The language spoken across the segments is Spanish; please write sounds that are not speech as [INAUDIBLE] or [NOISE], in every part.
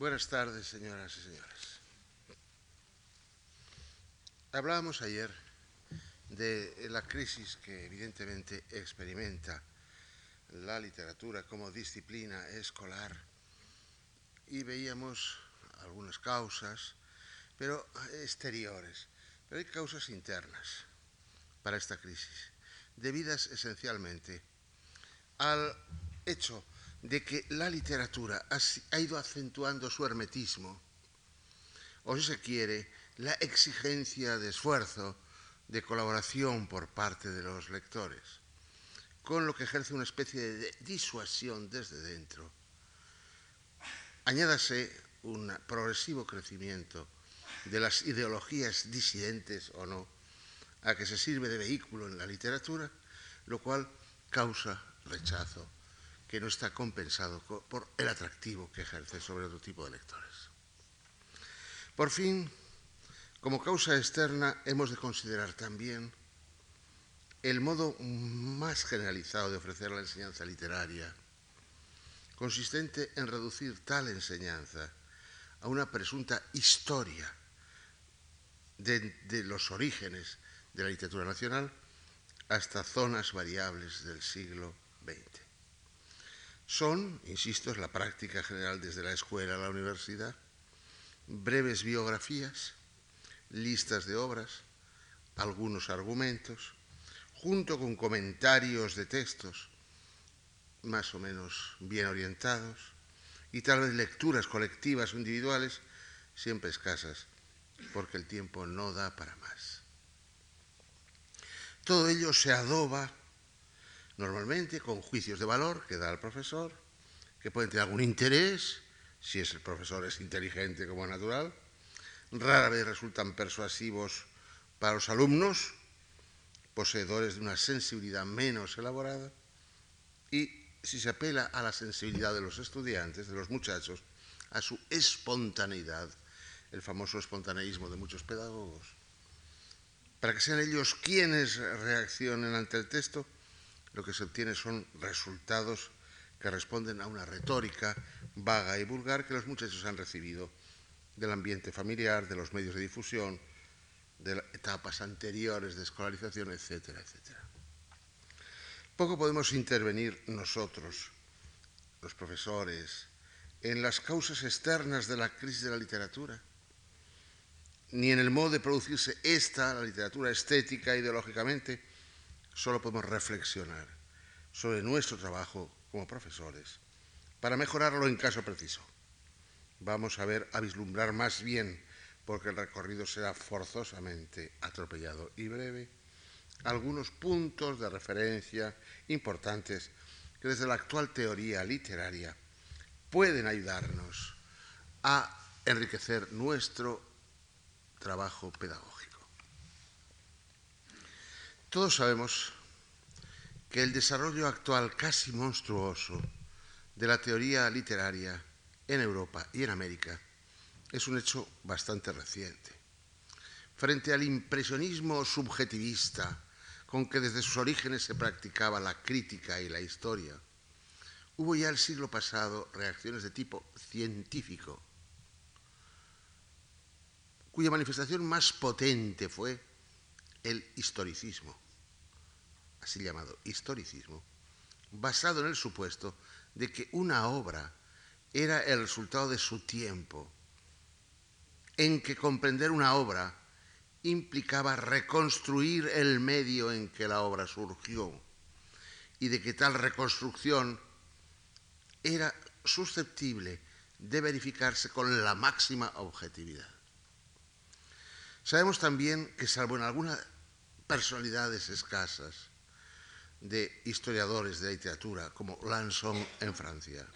Buenas tardes, señoras y señores. Hablábamos ayer de la crisis que evidentemente experimenta la literatura como disciplina escolar y veíamos algunas causas, pero exteriores, pero hay causas internas para esta crisis, debidas esencialmente al hecho de que la literatura ha ido acentuando su hermetismo, o si se quiere, la exigencia de esfuerzo, de colaboración por parte de los lectores, con lo que ejerce una especie de disuasión desde dentro. Añádase un progresivo crecimiento de las ideologías disidentes o no, a que se sirve de vehículo en la literatura, lo cual causa rechazo que no está compensado por el atractivo que ejerce sobre otro tipo de lectores. Por fin, como causa externa, hemos de considerar también el modo más generalizado de ofrecer la enseñanza literaria, consistente en reducir tal enseñanza a una presunta historia de, los orígenes de la literatura nacional hasta zonas variables del siglo XX. Son, insisto, es la práctica general desde la escuela a la universidad, breves biografías, listas de obras, algunos argumentos, junto con comentarios de textos más o menos bien orientados y tal vez lecturas colectivas o individuales siempre escasas, porque el tiempo no da para más. Todo ello se adoba normalmente con juicios de valor que da el profesor, que pueden tener algún interés, si es el profesor es inteligente como natural, rara vez resultan persuasivos para los alumnos, poseedores de una sensibilidad menos elaborada, y si se apela a la sensibilidad de los estudiantes, de los muchachos, a su espontaneidad, el famoso espontaneísmo de muchos pedagogos, para que sean ellos quienes reaccionen ante el texto, lo que se obtiene son resultados que responden a una retórica vaga y vulgar que los muchachos han recibido del ambiente familiar, de los medios de difusión, de etapas anteriores de escolarización, etcétera, etcétera. Poco podemos intervenir nosotros, los profesores, en las causas externas de la crisis de la literatura, ni en el modo de producirse esta, la literatura estética, ideológicamente, solo podemos reflexionar sobre nuestro trabajo como profesores para mejorarlo en caso preciso. Vamos a ver, a vislumbrar más bien, porque el recorrido será forzosamente atropellado y breve, algunos puntos de referencia importantes que desde la actual teoría literaria pueden ayudarnos a enriquecer nuestro trabajo pedagógico. Todos sabemos que el desarrollo actual casi monstruoso de la teoría literaria en Europa y en América es un hecho bastante reciente. Frente al impresionismo subjetivista con que desde sus orígenes se practicaba la crítica y la historia, hubo ya el siglo pasado reacciones de tipo científico, cuya manifestación más potente fue el historicismo, así llamado historicismo, basado en el supuesto de que una obra era el resultado de su tiempo, en que comprender una obra implicaba reconstruir el medio en que la obra surgió y de que tal reconstrucción era susceptible de verificarse con la máxima objetividad. Sabemos también que, salvo en algunas personalidades escasas de historiadores de literatura, como Lanson en Francia,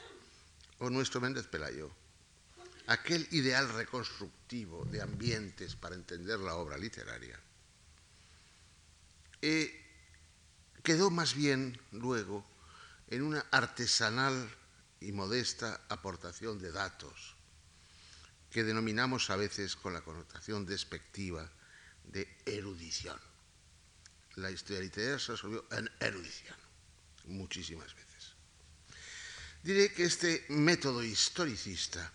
o nuestro Méndez Pelayo, aquel ideal reconstructivo de ambientes para entender la obra literaria, eh, quedó más bien luego en una artesanal y modesta aportación de datos que denominamos a veces con la connotación despectiva de erudición. La historia literaria se resolvió en erudición, muchísimas veces. Diré que este método historicista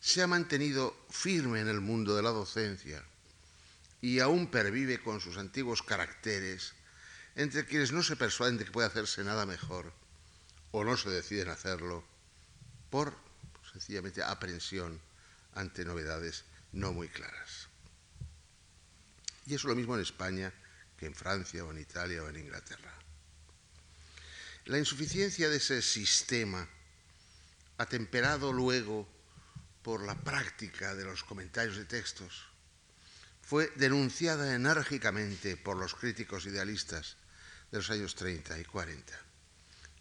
se ha mantenido firme en el mundo de la docencia y aún pervive con sus antiguos caracteres, entre quienes no se persuaden de que puede hacerse nada mejor o no se deciden hacerlo por sencillamente aprensión ante novedades no muy claras. Y eso es lo mismo en España en Francia o en Italia o en Inglaterra. La insuficiencia de ese sistema, atemperado luego por la práctica de los comentarios de textos, fue denunciada enérgicamente por los críticos idealistas de los años 30 y 40,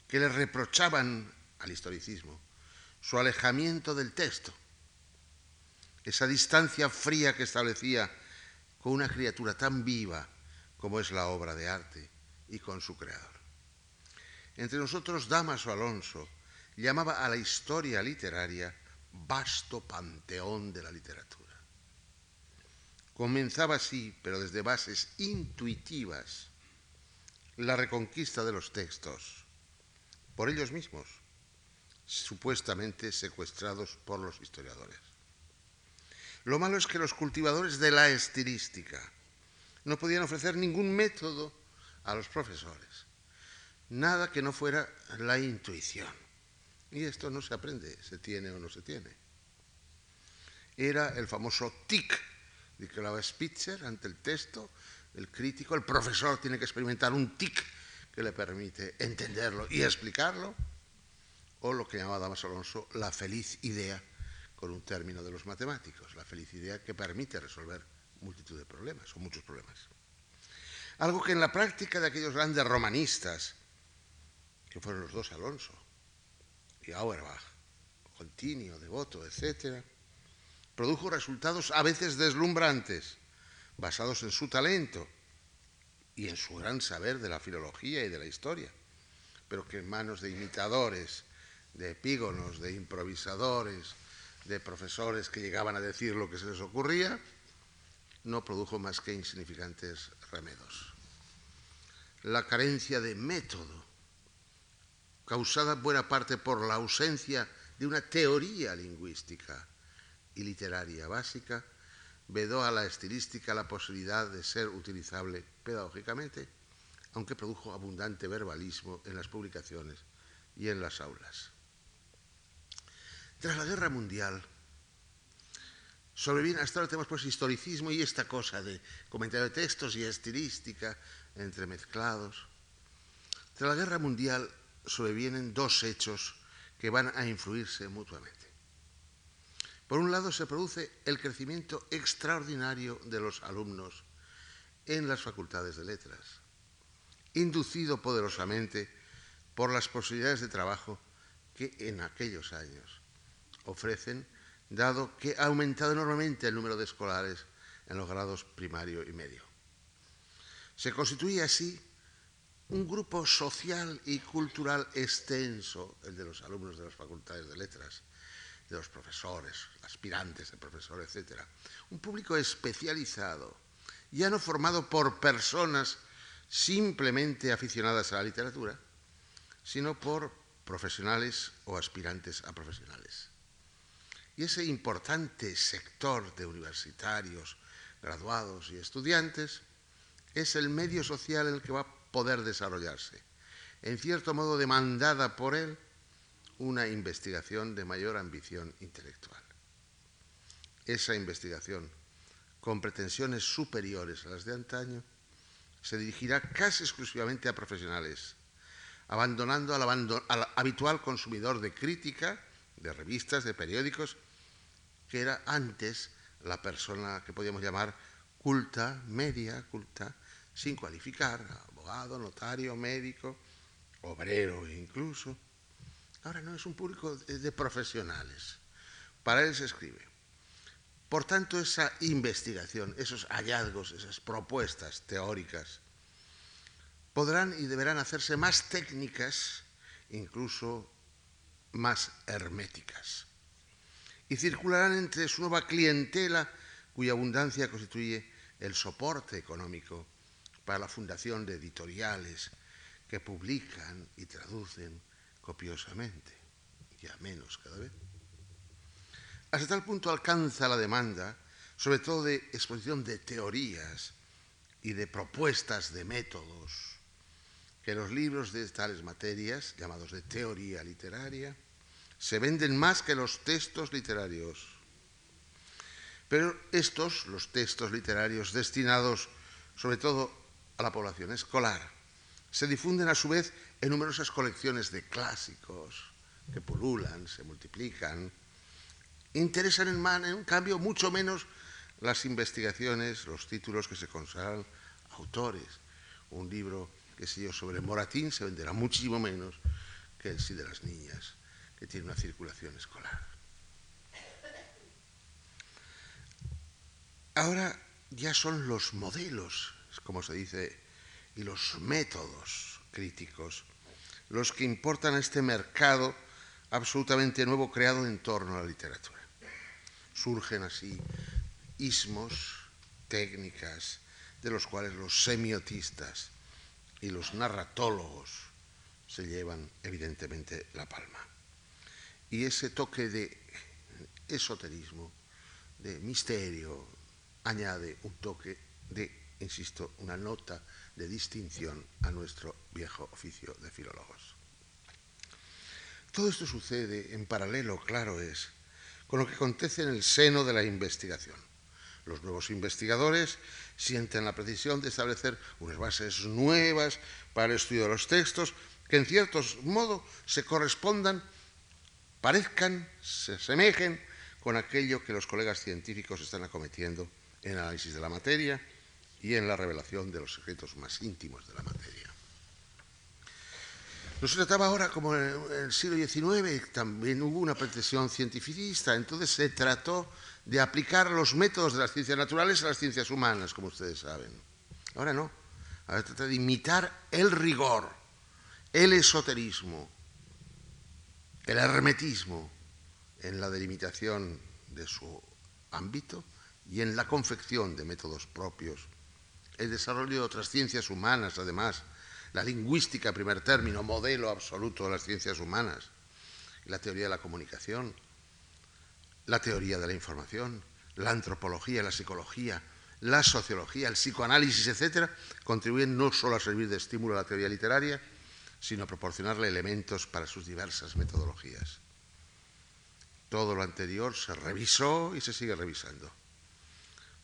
que le reprochaban al historicismo su alejamiento del texto, esa distancia fría que establecía con una criatura tan viva como es la obra de arte y con su creador. Entre nosotros, Damaso Alonso llamaba a la historia literaria vasto panteón de la literatura. Comenzaba así, pero desde bases intuitivas, la reconquista de los textos por ellos mismos, supuestamente secuestrados por los historiadores. Lo malo es que los cultivadores de la estilística no podían ofrecer ningún método a los profesores, nada que no fuera la intuición. Y esto no se aprende, se tiene o no se tiene. Era el famoso tic de hablaba Spitzer ante el texto, el crítico, el profesor tiene que experimentar un tic que le permite entenderlo y explicarlo, o lo que llamaba Damas Alonso la feliz idea con un término de los matemáticos, la felicidad que permite resolver multitud de problemas o muchos problemas. Algo que en la práctica de aquellos grandes romanistas, que fueron los dos Alonso y Auerbach, Continio, Devoto, etc., produjo resultados a veces deslumbrantes, basados en su talento y en su gran saber de la filología y de la historia, pero que en manos de imitadores, de epígonos, de improvisadores, de profesores que llegaban a decir lo que se les ocurría, no produjo más que insignificantes remedos. La carencia de método, causada buena parte por la ausencia de una teoría lingüística y literaria básica, vedó a la estilística la posibilidad de ser utilizable pedagógicamente, aunque produjo abundante verbalismo en las publicaciones y en las aulas. Tras la Guerra Mundial, sobreviene, hasta ahora tenemos pues historicismo y esta cosa de comentario de textos y estilística entremezclados. Tras la Guerra Mundial sobrevienen dos hechos que van a influirse mutuamente. Por un lado, se produce el crecimiento extraordinario de los alumnos en las facultades de letras, inducido poderosamente por las posibilidades de trabajo que en aquellos años ofrecen, dado que ha aumentado enormemente el número de escolares en los grados primario y medio. Se constituye así un grupo social y cultural extenso, el de los alumnos de las facultades de letras, de los profesores, aspirantes de profesor, etc. Un público especializado, ya no formado por personas simplemente aficionadas a la literatura, sino por profesionales o aspirantes a profesionales. Y ese importante sector de universitarios, graduados y estudiantes es el medio social en el que va a poder desarrollarse, en cierto modo demandada por él una investigación de mayor ambición intelectual. Esa investigación, con pretensiones superiores a las de antaño, se dirigirá casi exclusivamente a profesionales, abandonando al, al habitual consumidor de crítica, de revistas, de periódicos, que era antes la persona que podíamos llamar culta, media culta, sin cualificar, abogado, notario, médico, obrero incluso. Ahora no es un público de profesionales. Para él se escribe. Por tanto, esa investigación, esos hallazgos, esas propuestas teóricas, podrán y deberán hacerse más técnicas, incluso más herméticas y circularán entre su nueva clientela, cuya abundancia constituye el soporte económico para la fundación de editoriales que publican y traducen copiosamente, ya menos cada vez. Hasta tal punto alcanza la demanda, sobre todo de exposición de teorías y de propuestas de métodos, que los libros de tales materias, llamados de teoría literaria, se venden más que los textos literarios. Pero estos, los textos literarios destinados sobre todo a la población escolar, se difunden a su vez en numerosas colecciones de clásicos que pululan, se multiplican, interesan en, en cambio mucho menos las investigaciones, los títulos que se consagran autores. Un libro, que sé yo, sobre Moratín se venderá muchísimo menos que el sí de las niñas, que tiene una circulación escolar. Ahora ya son los modelos, como se dice, y los métodos críticos los que importan a este mercado absolutamente nuevo creado en torno a la literatura. Surgen así ismos, técnicas, de los cuales los semiotistas y los narratólogos se llevan evidentemente la palma. Y ese toque de esoterismo, de misterio, añade un toque de, insisto, una nota de distinción a nuestro viejo oficio de filólogos. Todo esto sucede en paralelo, claro es, con lo que acontece en el seno de la investigación. Los nuevos investigadores sienten la precisión de establecer unas bases nuevas para el estudio de los textos que en cierto modo se correspondan, parezcan, se asemejen con aquello que los colegas científicos están acometiendo en el análisis de la materia y en la revelación de los secretos más íntimos de la materia. No se trataba ahora como en el siglo XIX, también hubo una pretensión cientificista, entonces se trató de aplicar los métodos de las ciencias naturales a las ciencias humanas, como ustedes saben. Ahora no, ahora trata de imitar el rigor, el esoterismo, el hermetismo en la delimitación de su ámbito y en la confección de métodos propios, el desarrollo de otras ciencias humanas, además, la lingüística, primer término, modelo absoluto de las ciencias humanas, la teoría de la comunicación, la teoría de la información, la antropología, la psicología, la sociología, el psicoanálisis, etcétera, contribuyen no solo a servir de estímulo a la teoría literaria, sino proporcionarle elementos para sus diversas metodologías. Todo lo anterior se revisó y se sigue revisando.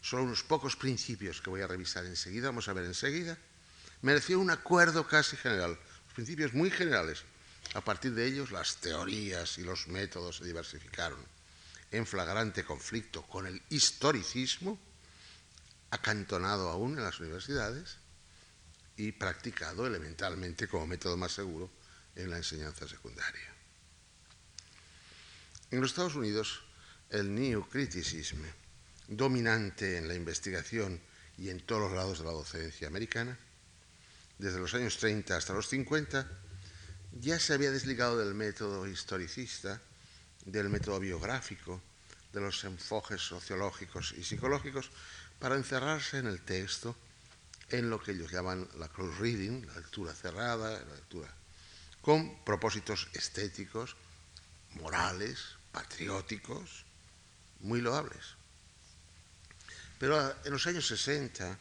Solo unos pocos principios que voy a revisar enseguida, vamos a ver enseguida, mereció un acuerdo casi general, principios muy generales. A partir de ellos las teorías y los métodos se diversificaron en flagrante conflicto con el historicismo, acantonado aún en las universidades y practicado elementalmente como método más seguro en la enseñanza secundaria. En los Estados Unidos, el New Criticism, dominante en la investigación y en todos los grados de la docencia americana, desde los años 30 hasta los 50, ya se había desligado del método historicista, del método biográfico, de los enfoques sociológicos y psicológicos, para encerrarse en el texto, en lo que ellos llaman la close reading, la lectura cerrada, la lectura con propósitos estéticos, morales, patrióticos, muy loables. Pero en los años 60,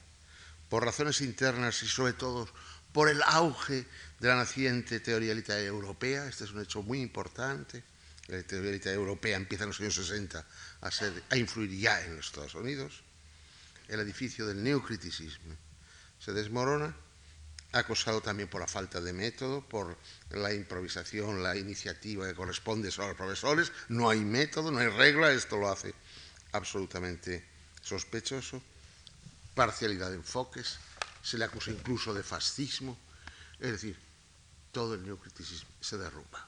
por razones internas y sobre todo por el auge de la naciente teoría literaria europea. Este es un hecho muy importante. La teoría literaria europea empieza en los años 60 a, ser, a influir ya en los Estados Unidos. El edificio del neocriticismo se desmorona, acosado también por la falta de método, por la improvisación, la iniciativa que corresponde solo a los profesores. No hay método, no hay regla, esto lo hace absolutamente sospechoso parcialidad de enfoques, se le acusa incluso de fascismo, es decir, todo el neocriticismo se derrumba.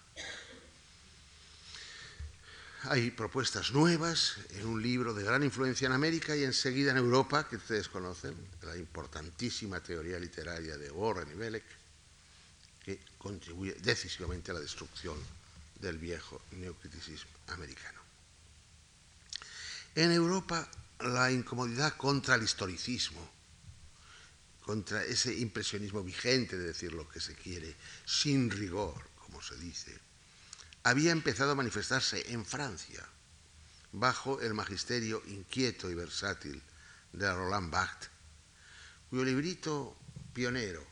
Hay propuestas nuevas en un libro de gran influencia en América y enseguida en Europa, que ustedes conocen, la importantísima teoría literaria de Warren y Belek, que contribuye decisivamente a la destrucción del viejo neocriticismo americano. En Europa la incomodidad contra el historicismo, contra ese impresionismo vigente de decir lo que se quiere, sin rigor, como se dice, había empezado a manifestarse en Francia, bajo el magisterio inquieto y versátil de Roland Barthes, cuyo librito pionero,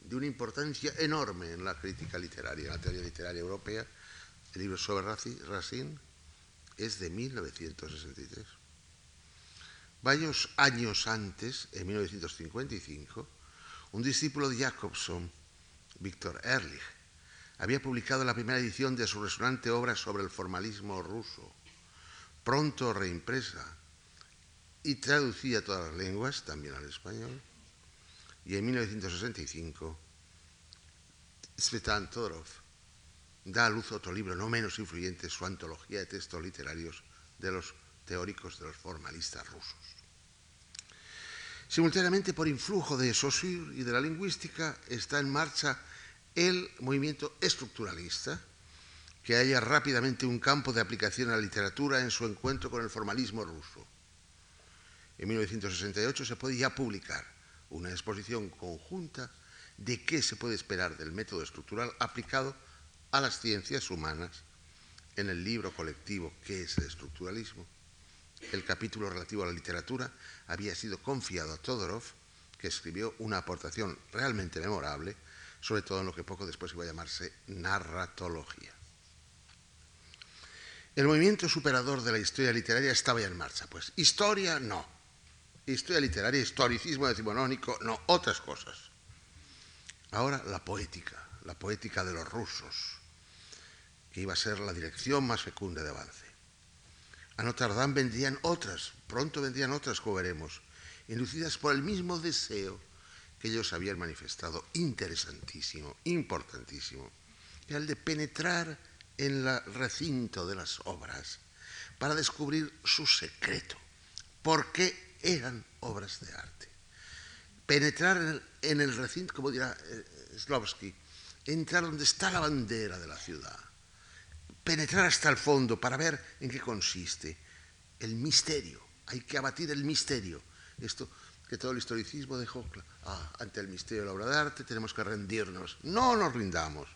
de una importancia enorme en la crítica literaria, en la teoría literaria europea, el libro sobre Racine, es de 1963. Varios años antes, en 1955, un discípulo de Jacobson, Víctor Ehrlich, había publicado la primera edición de su resonante obra sobre el formalismo ruso, pronto reimpresa y traducida a todas las lenguas, también al español. Y en 1965, Svetan Todorov da a luz otro libro no menos influyente, su antología de textos literarios de los teóricos de los formalistas rusos. Simultáneamente, por influjo de Saussure y de la lingüística, está en marcha el movimiento estructuralista, que halla rápidamente un campo de aplicación a la literatura en su encuentro con el formalismo ruso. En 1968 se puede ya publicar una exposición conjunta de qué se puede esperar del método estructural aplicado a las ciencias humanas en el libro colectivo ¿Qué es el estructuralismo? El capítulo relativo a la literatura había sido confiado a Todorov, que escribió una aportación realmente memorable, sobre todo en lo que poco después iba a llamarse narratología. El movimiento superador de la historia literaria estaba ya en marcha. Pues historia no. Historia literaria, historicismo decimonónico, no, otras cosas. Ahora la poética, la poética de los rusos, que iba a ser la dirección más fecunda de avance. A Notre Dame vendrían otras, pronto vendrían otras, como veremos, inducidas por el mismo deseo que ellos habían manifestado, interesantísimo, importantísimo, que el de penetrar en el recinto de las obras para descubrir su secreto, por qué eran obras de arte. Penetrar en el, recinto, como dirá eh, Slovsky, entrar donde está la bandera de la ciudad, penetrar hasta el fondo para ver en qué consiste el misterio. Hay que abatir el misterio. Esto que todo el historicismo dejó ah, ante el misterio de la obra de arte tenemos que rendirnos. No nos rindamos.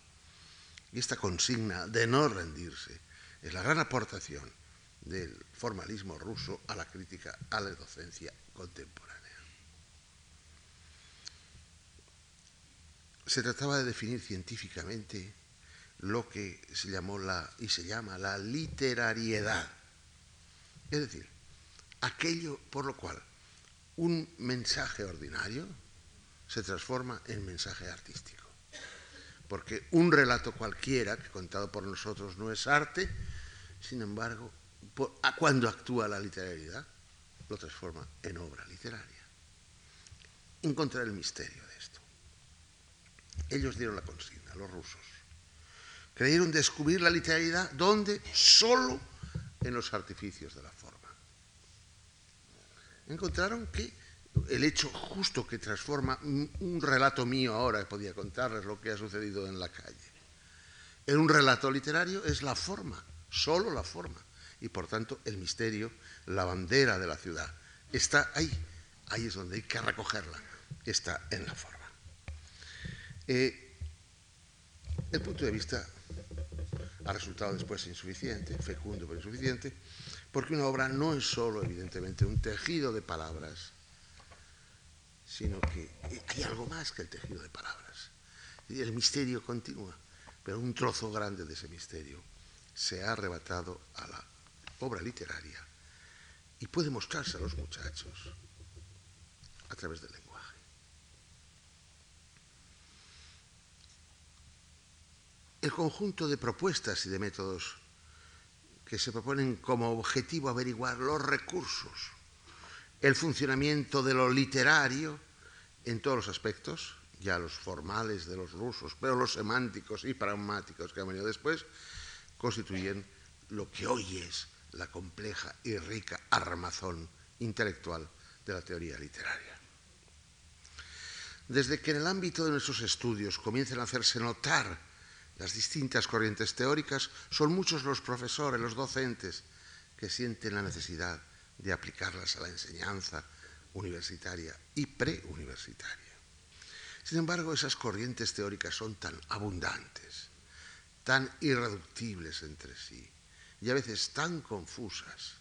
Y esta consigna de no rendirse es la gran aportación del formalismo ruso a la crítica a la docencia contemporánea. Se trataba de definir científicamente lo que se llamó la y se llama la literariedad. Es decir, aquello por lo cual un mensaje ordinario se transforma en mensaje artístico porque un relato cualquiera que contado por nosotros no es arte, sin embargo, cuando actúa la literariedad, lo transforma en obra literaria. Encontrar el misterio de esto. Ellos dieron la consigna, los rusos. Creyeron descubrir la literariedad donde solo en los artificios de la forma. Encontraron que el hecho justo que transforma un relato mío ahora, que podía contarles lo que ha sucedido en la calle, en un relato literario es la forma, solo la forma. Y por tanto el misterio, la bandera de la ciudad, está ahí. Ahí es donde hay que recogerla, está en la forma. Eh, el punto de vista ha resultado después insuficiente, fecundo pero insuficiente, porque una obra no es solo, evidentemente, un tejido de palabras, sino que hay algo más que el tejido de palabras. El misterio continúa, pero un trozo grande de ese misterio se ha arrebatado a la obra literaria y puede mostrarse a los muchachos a través del lenguaje. El conjunto de propuestas y de métodos que se proponen como objetivo averiguar los recursos el funcionamiento de lo literario en todos los aspectos, ya los formales de los rusos, pero los semánticos y pragmáticos que han venido después, constituyen lo que hoy es la compleja y rica armazón intelectual de la teoría literaria. Desde que en el ámbito de nuestros estudios comiencen a hacerse notar las distintas corrientes teóricas, son muchos los profesores, los docentes, que sienten la necesidad de aplicarlas a la enseñanza universitaria y preuniversitaria. Sin embargo, esas corrientes teóricas son tan abundantes, tan irreductibles entre sí, y a veces tan confusas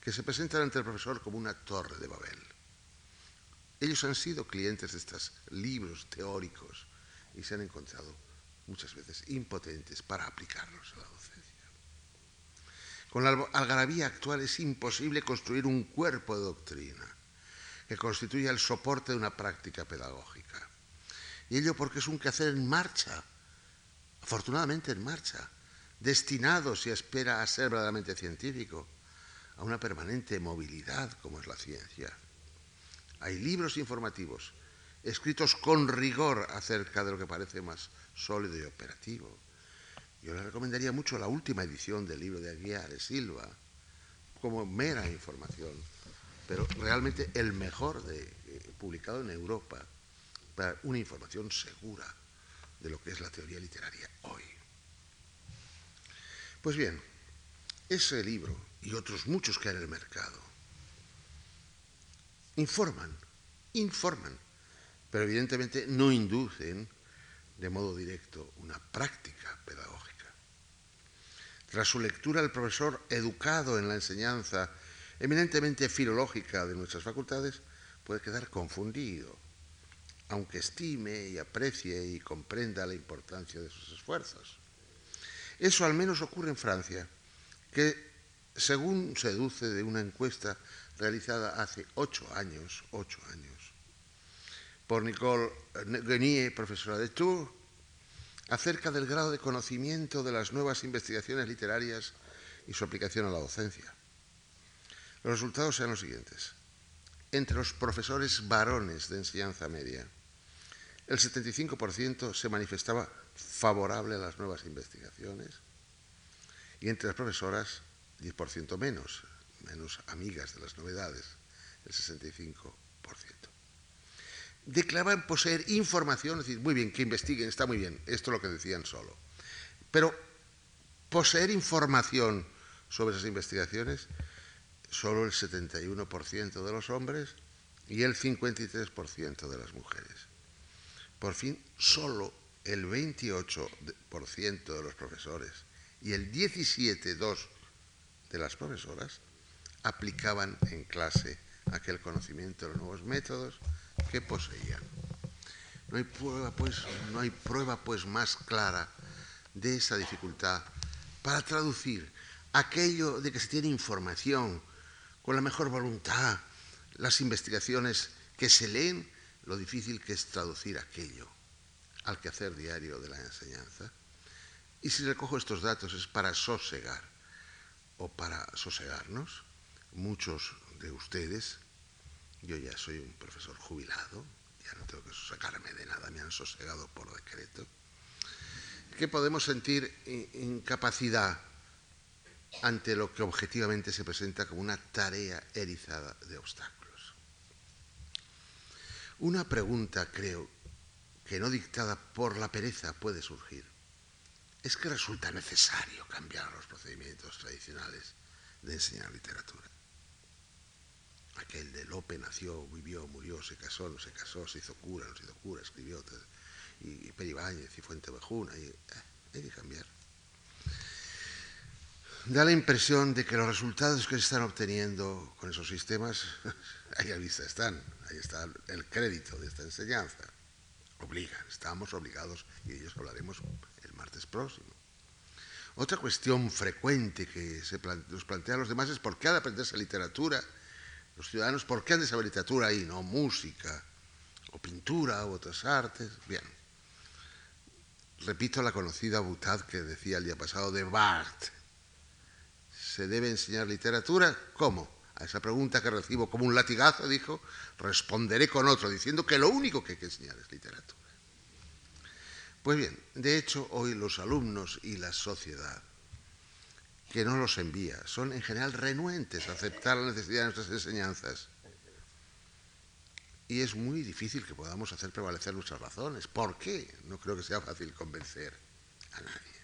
que se presentan ante el profesor como una torre de Babel. Ellos han sido clientes de estos libros teóricos y se han encontrado muchas veces impotentes para aplicarlos a la docencia. Con la algarabía actual es imposible construir un cuerpo de doctrina que constituya el soporte de una práctica pedagógica. Y ello porque es un quehacer en marcha, afortunadamente en marcha, destinado, si espera a ser verdaderamente científico, a una permanente movilidad como es la ciencia. Hay libros informativos escritos con rigor acerca de lo que parece más sólido y operativo. Yo le recomendaría mucho la última edición del libro de Aguiar de Silva, como mera información, pero realmente el mejor eh, publicado en Europa para una información segura de lo que es la teoría literaria hoy. Pues bien, ese libro y otros muchos que hay en el mercado informan, informan, pero evidentemente no inducen de modo directo una práctica pedagógica. Tras su lectura, el profesor, educado en la enseñanza eminentemente filológica de nuestras facultades, puede quedar confundido, aunque estime y aprecie y comprenda la importancia de sus esfuerzos. Eso al menos ocurre en Francia, que según se deduce de una encuesta realizada hace ocho años, ocho años, por Nicole Guenier, profesora de Tours, acerca del grado de conocimiento de las nuevas investigaciones literarias y su aplicación a la docencia. Los resultados sean los siguientes. Entre los profesores varones de enseñanza media, el 75% se manifestaba favorable a las nuevas investigaciones y entre las profesoras 10% menos, menos amigas de las novedades, el 65% declaraban poseer información, es decir, muy bien, que investiguen, está muy bien, esto es lo que decían solo. Pero poseer información sobre esas investigaciones, solo el 71% de los hombres y el 53% de las mujeres. Por fin, solo el 28% de los profesores y el 17,2% de las profesoras aplicaban en clase aquel conocimiento de los nuevos métodos, que poseían. No hay prueba, pues, no hay prueba pues más clara de esa dificultad para traducir aquello de que se tiene información con la mejor voluntad, las investigaciones que se leen, lo difícil que es traducir aquello al quehacer diario de la enseñanza. Y si recojo estos datos es para sosegar o para sosegarnos. Muchos de ustedes yo ya soy un profesor jubilado, ya no tengo que sacarme de nada, me han sosegado por decreto. Que podemos sentir incapacidad ante lo que objetivamente se presenta como una tarea erizada de obstáculos. Una pregunta, creo, que no dictada por la pereza puede surgir, es que resulta necesario cambiar los procedimientos tradicionales de enseñar literatura aquel de Lope nació, vivió, murió, se casó, no se casó, se hizo cura, no se hizo cura, escribió, y, Peribáñez y Fuente Bejuna, y, eh, hay que cambiar. Da la impresión de que los resultados que se están obteniendo con esos sistemas, [LAUGHS] ahí a vista están, ahí está el crédito de esta enseñanza. Obligan, estamos obligados, y de ellos hablaremos el martes próximo. Otra cuestión frecuente que se nos plantea a los demás es por qué ha de aprenderse literatura los ciudadanos, ¿por qué han de saber literatura ahí, no música, o pintura, u otras artes? Bien. Repito la conocida butad que decía el día pasado de Barthes. ¿Se debe enseñar literatura? ¿Cómo? A esa pregunta que recibo como un latigazo, dijo, responderé con otro, diciendo que lo único que hay que enseñar es literatura. Pues bien, de hecho, hoy los alumnos y la sociedad que no los envía. Son en general renuentes a aceptar la necesidad de nuestras enseñanzas. Y es muy difícil que podamos hacer prevalecer nuestras razones. ¿Por qué? No creo que sea fácil convencer a nadie.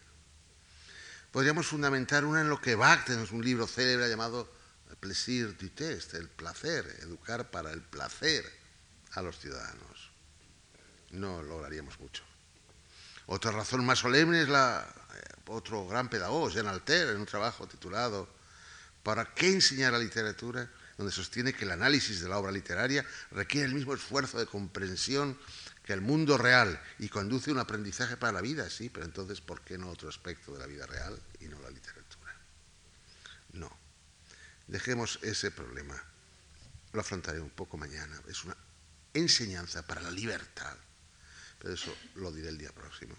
Podríamos fundamentar una en lo que Bach es un libro célebre llamado Plaisir du test, el placer, educar para el placer a los ciudadanos. No lograríamos mucho. Otra razón más solemne es la eh, otro gran pedagogo, Jean Alter, en un trabajo titulado ¿Para qué enseñar la literatura? donde sostiene que el análisis de la obra literaria requiere el mismo esfuerzo de comprensión que el mundo real y conduce un aprendizaje para la vida, sí, pero entonces ¿por qué no otro aspecto de la vida real y no la literatura? No. Dejemos ese problema. Lo afrontaré un poco mañana. Es una enseñanza para la libertad. Pero eso lo diré el día próximo.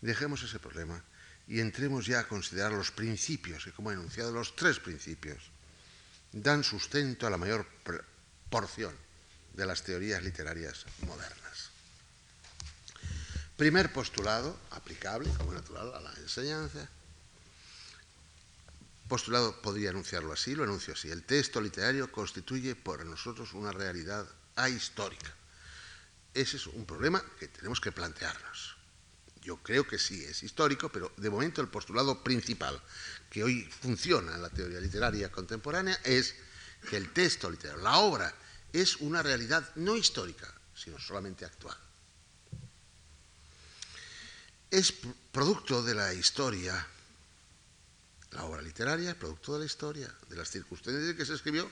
Dejemos ese problema y entremos ya a considerar los principios, que como he enunciado, los tres principios dan sustento a la mayor porción de las teorías literarias modernas. Primer postulado, aplicable como natural a la enseñanza. Postulado podría enunciarlo así, lo enuncio así. El texto literario constituye por nosotros una realidad ahistórica. Ese es un problema que tenemos que plantearnos. Yo creo que sí es histórico, pero de momento el postulado principal que hoy funciona en la teoría literaria contemporánea es que el texto literario, la obra, es una realidad no histórica, sino solamente actual. Es producto de la historia, la obra literaria es producto de la historia, de las circunstancias en que se escribió,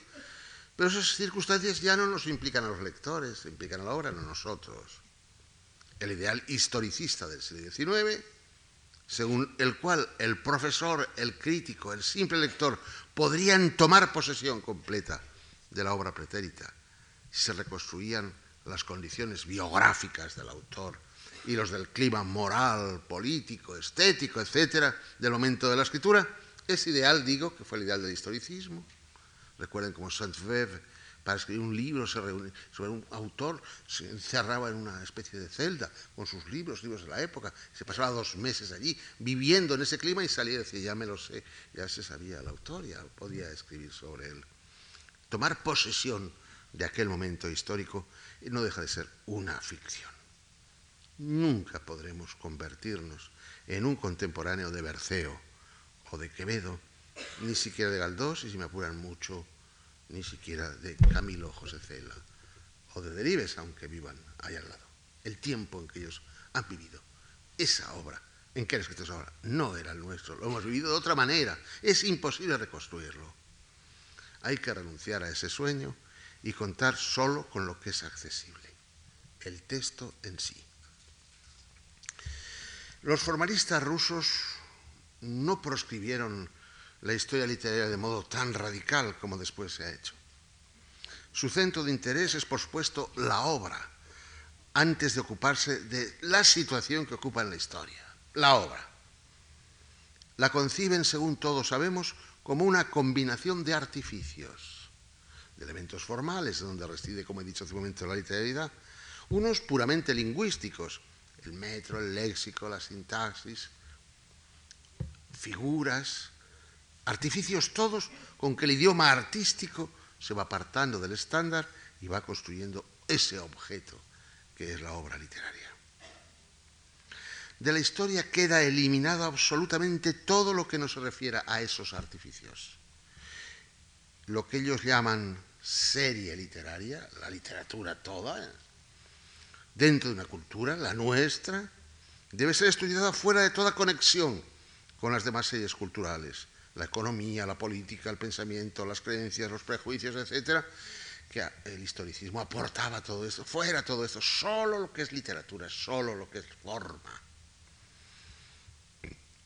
pero esas circunstancias ya no nos implican a los lectores, implican a la obra, no a nosotros el ideal historicista del siglo XIX, según el cual el profesor, el crítico, el simple lector podrían tomar posesión completa de la obra pretérita si se reconstruían las condiciones biográficas del autor y los del clima moral, político, estético, etcétera, del momento de la escritura. Ese ideal, digo, que fue el ideal del historicismo. Recuerden cómo Saint-Beuve para escribir un libro sobre un autor, se encerraba en una especie de celda con sus libros, libros de la época, se pasaba dos meses allí viviendo en ese clima y salía y decía, ya me lo sé, ya se sabía el autor, ya podía escribir sobre él. Tomar posesión de aquel momento histórico no deja de ser una ficción. Nunca podremos convertirnos en un contemporáneo de Berceo o de Quevedo, ni siquiera de Galdós, y si me apuran mucho, ni siquiera de Camilo José Cela o de Delibes, aunque vivan ahí al lado. El tiempo en que ellos han vivido, esa obra en que han escrito esa obra, no era el nuestro, lo hemos vivido de otra manera, es imposible reconstruirlo. Hay que renunciar a ese sueño y contar solo con lo que es accesible, el texto en sí. Los formalistas rusos no proscribieron la historia literaria de modo tan radical como después se ha hecho. Su centro de interés es, por supuesto, la obra, antes de ocuparse de la situación que ocupa en la historia, la obra. La conciben, según todos sabemos, como una combinación de artificios, de elementos formales, donde reside, como he dicho hace un momento, la literalidad, unos puramente lingüísticos, el metro, el léxico, la sintaxis, figuras, Artificios todos con que el idioma artístico se va apartando del estándar y va construyendo ese objeto que es la obra literaria. De la historia queda eliminado absolutamente todo lo que no se refiera a esos artificios. Lo que ellos llaman serie literaria, la literatura toda, dentro de una cultura, la nuestra, debe ser estudiada fuera de toda conexión con las demás series culturales la economía, la política, el pensamiento, las creencias, los prejuicios, etcétera, que el historicismo aportaba todo esto, fuera todo esto, solo lo que es literatura, solo lo que es forma.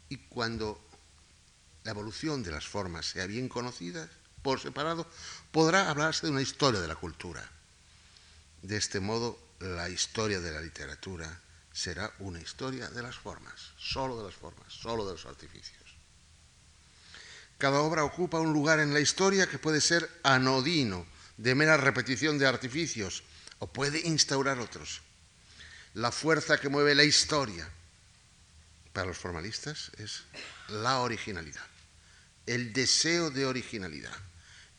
Y cuando la evolución de las formas sea bien conocida, por separado, podrá hablarse de una historia de la cultura. De este modo, la historia de la literatura será una historia de las formas, solo de las formas, solo de los artificios. Cada obra ocupa un lugar en la historia que puede ser anodino, de mera repetición de artificios, o puede instaurar otros. La fuerza que mueve la historia para los formalistas es la originalidad, el deseo de originalidad.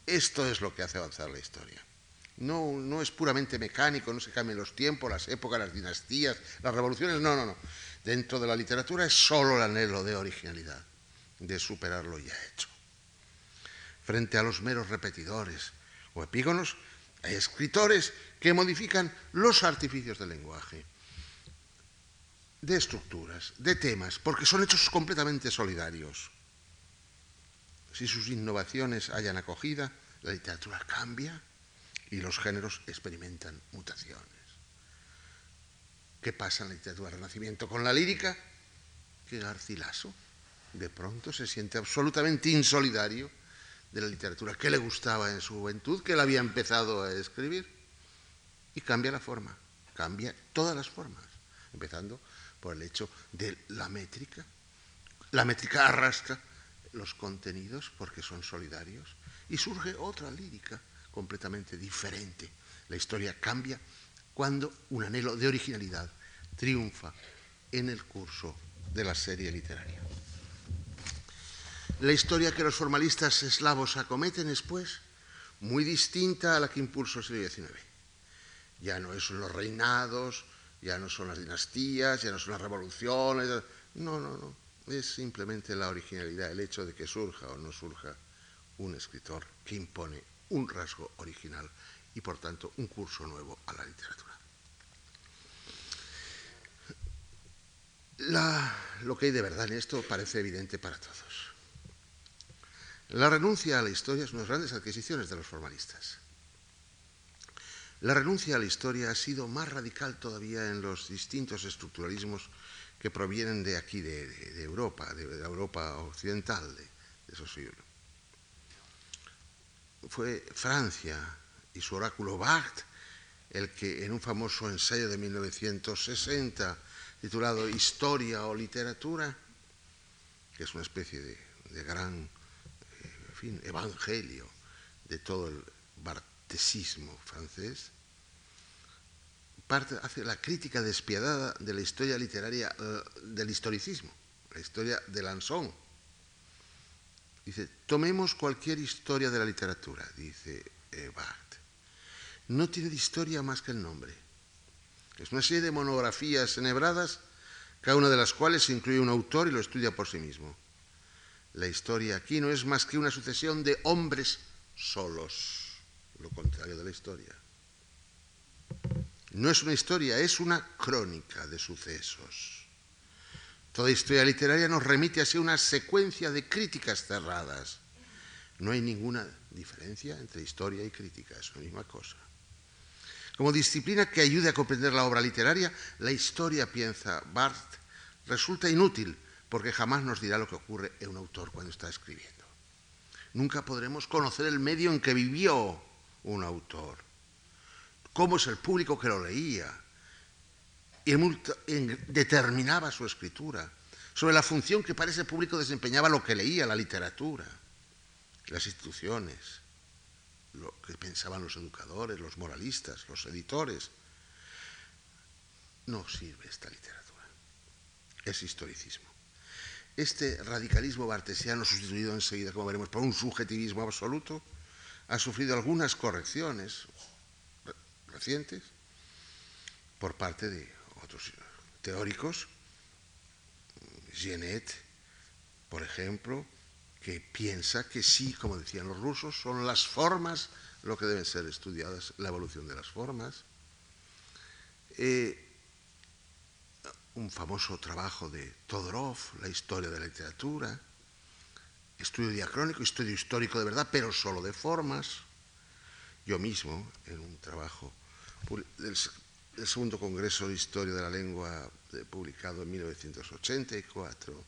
Esto es lo que hace avanzar la historia. No, no es puramente mecánico, no se cambian los tiempos, las épocas, las dinastías, las revoluciones, no, no, no. Dentro de la literatura es solo el anhelo de originalidad de superar lo ya hecho. Frente a los meros repetidores o epígonos, hay escritores que modifican los artificios del lenguaje. de estructuras, de temas, porque son hechos completamente solidarios. Si sus innovaciones hayan acogida, la literatura cambia y los géneros experimentan mutaciones. ¿Qué pasa en la literatura del Renacimiento con la lírica? Que Garcilaso de pronto se siente absolutamente insolidario de la literatura que le gustaba en su juventud, que él había empezado a escribir, y cambia la forma, cambia todas las formas, empezando por el hecho de la métrica. La métrica arrastra los contenidos porque son solidarios y surge otra lírica completamente diferente. La historia cambia cuando un anhelo de originalidad triunfa en el curso de la serie literaria. La historia que los formalistas eslavos acometen es, pues, muy distinta a la que impulsó el siglo XIX. Ya no son los reinados, ya no son las dinastías, ya no son las revoluciones. No, no, no. Es simplemente la originalidad, el hecho de que surja o no surja un escritor que impone un rasgo original y, por tanto, un curso nuevo a la literatura. lo que hay de verdad en esto parece evidente para todos. La renuncia a la historia es una de las grandes adquisiciones de los formalistas. La renuncia a la historia ha sido más radical todavía en los distintos estructuralismos que provienen de aquí, de, Europa, de, Europa occidental de, esos siglos. Fue Francia y su oráculo Barthes el que en un famoso ensayo de 1960 titulado Historia o Literatura, que es una especie de, gran eh, evangelio de todo el bartesismo francés, hace la crítica despiadada de la historia literaria eh, del historicismo, la historia de Lanson. Dice, tomemos cualquier historia de la literatura, dice eh, Barthes. No tiene de historia más que el nombre. Es una serie de monografías enhebradas, cada una de las cuales incluye un autor y lo estudia por sí mismo. La historia aquí no es más que una sucesión de hombres solos lo contrario de la historia. No es una historia, es una crónica de sucesos. Toda historia literaria nos remite a una secuencia de críticas cerradas. No hay ninguna diferencia entre historia y crítica, es la misma cosa. Como disciplina que ayude a comprender la obra literaria, la historia, piensa Barth, resulta inútil porque jamás nos dirá lo que ocurre en un autor cuando está escribiendo. Nunca podremos conocer el medio en que vivió un autor, cómo es el público que lo leía, y determinaba su escritura, sobre la función que para ese público desempeñaba lo que leía, la literatura, las instituciones, lo que pensaban los educadores, los moralistas, los editores. No sirve esta literatura, es historicismo. Este radicalismo bartesiano, sustituido enseguida, como veremos, por un subjetivismo absoluto, ha sufrido algunas correcciones recientes por parte de otros teóricos, Genet, por ejemplo, que piensa que sí, como decían los rusos, son las formas lo que deben ser estudiadas, la evolución de las formas. Eh, un famoso trabajo de Todorov, La historia de la literatura, estudio diacrónico, estudio histórico de verdad, pero solo de formas. Yo mismo, en un trabajo del, segundo Congreso de Historia de la Lengua, publicado en 1984,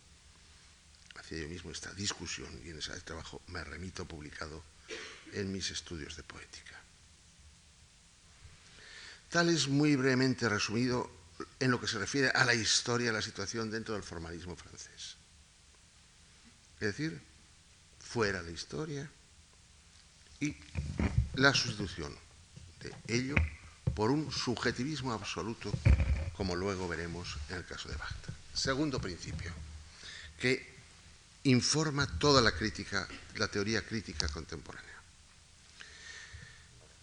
hacía yo mismo esta discusión y en ese trabajo me remito publicado en mis estudios de poética. Tal es muy brevemente resumido en lo que se refiere a la historia, a la situación dentro del formalismo francés. Es decir, fuera la historia y la sustitución de ello por un subjetivismo absoluto, como luego veremos en el caso de Bach. Segundo principio, que informa toda la crítica, la teoría crítica contemporánea.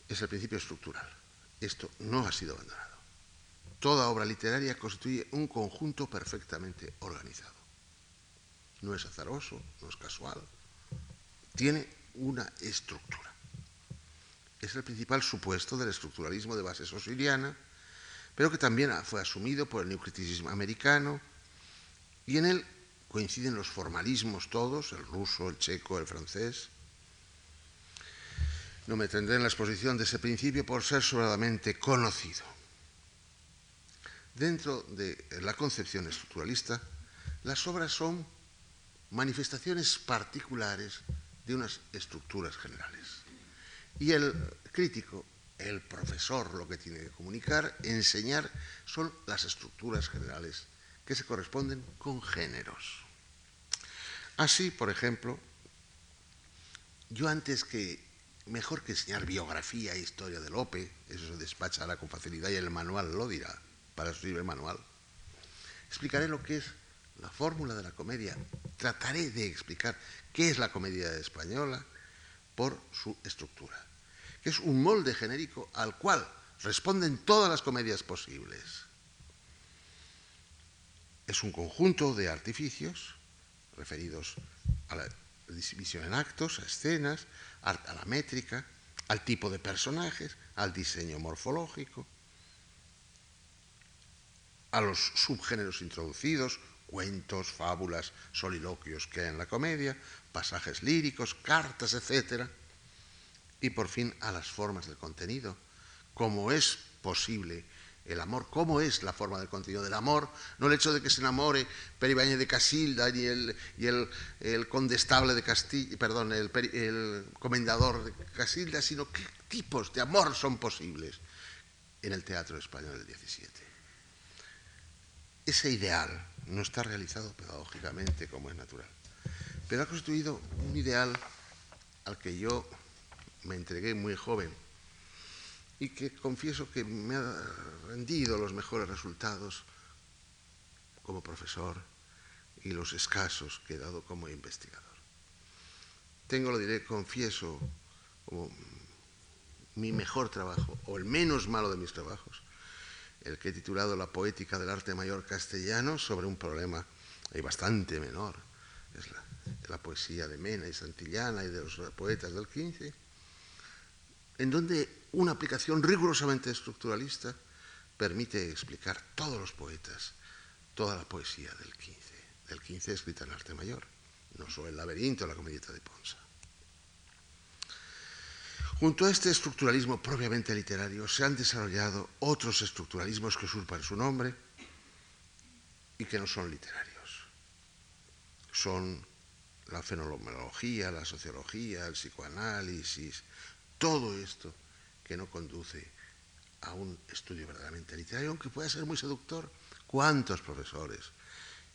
Es el principio estructural. Esto no ha sido abandonado. Toda obra literaria constituye un conjunto perfectamente organizado. No es azaroso, no es casual, tiene una estructura. Es el principal supuesto del estructuralismo de base sosiliana, pero que también fue asumido por el neocriticismo americano y en él coinciden los formalismos todos, el ruso, el checo, el francés. No me tendré en la exposición de ese principio por ser sobradamente conocido. Dentro de la concepción estructuralista, las obras son manifestaciones particulares de unas estructuras generales. Y el crítico, el profesor, lo que tiene que comunicar, enseñar, son las estructuras generales que se corresponden con géneros. Así, por ejemplo, yo antes que, mejor que enseñar biografía e historia de Lope, eso se despachará con facilidad y el manual lo dirá, para escribir el manual, explicaré lo que es la fórmula de la comedia. Trataré de explicar qué es la comedia española por su estructura, que es un molde genérico al cual responden todas las comedias posibles. Es un conjunto de artificios referidos a la división en actos, a escenas, a la métrica, al tipo de personajes, al diseño morfológico, a los subgéneros introducidos, cuentos, fábulas, soliloquios que hay en la comedia, pasajes líricos, cartas, etc. Y por fin a las formas del contenido, cómo es posible el amor, cómo es la forma del contenido del amor, no el hecho de que se enamore Peribáñez de Casilda y el, y el, condestable de Castilla, perdón, el, el, comendador de Casilda, sino qué tipos de amor son posibles en el teatro español del XVII. Ese ideal no está realizado pedagógicamente como es natural, pero ha constituido un ideal al que yo me entregué muy joven y que confieso que me ha rendido los mejores resultados como profesor y los escasos que he dado como investigador. Tengo, lo diré, confieso, como mi mejor trabajo, o el menos malo de mis trabajos, el que he titulado La poética del arte mayor castellano sobre un problema bastante menor, es la, poesía de Mena y Santillana y de los poetas del XV, en donde una aplicación rigurosamente estructuralista permite explicar todos los poetas, toda la poesía del XV, del XV escrita en arte mayor, no solo el laberinto la comedieta de Ponsa. Junto a este estructuralismo propiamente literario se han desarrollado otros estructuralismos que usurpan su nombre y que no son literarios. Son la fenomenología, la sociología, el psicoanálisis, todo esto que no conduce a un estudio verdaderamente literario, aunque pueda ser muy seductor. ¿Cuántos profesores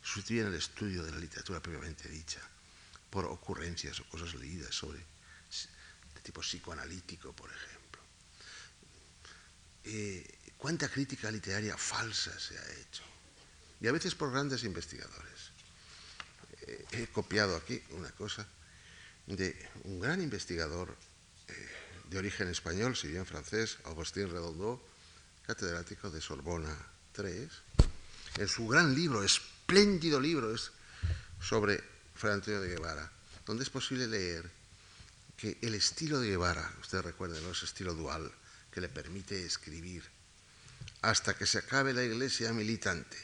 sustituyen el estudio de la literatura previamente dicha por ocurrencias o cosas leídas sobre tipo psicoanalítico, por ejemplo? Eh, ¿Cuánta crítica literaria falsa se ha hecho? Y a veces por grandes investigadores. Eh, he copiado aquí una cosa de un gran investigador eh, de origen español, si bien francés, Agustín Redondo, catedrático de Sorbona III, en su gran libro, espléndido libro, es sobre Fray Antonio de Guevara, donde es posible leer que el estilo de Guevara, ustedes recuerden, ¿no? ese estilo dual que le permite escribir hasta que se acabe la iglesia militante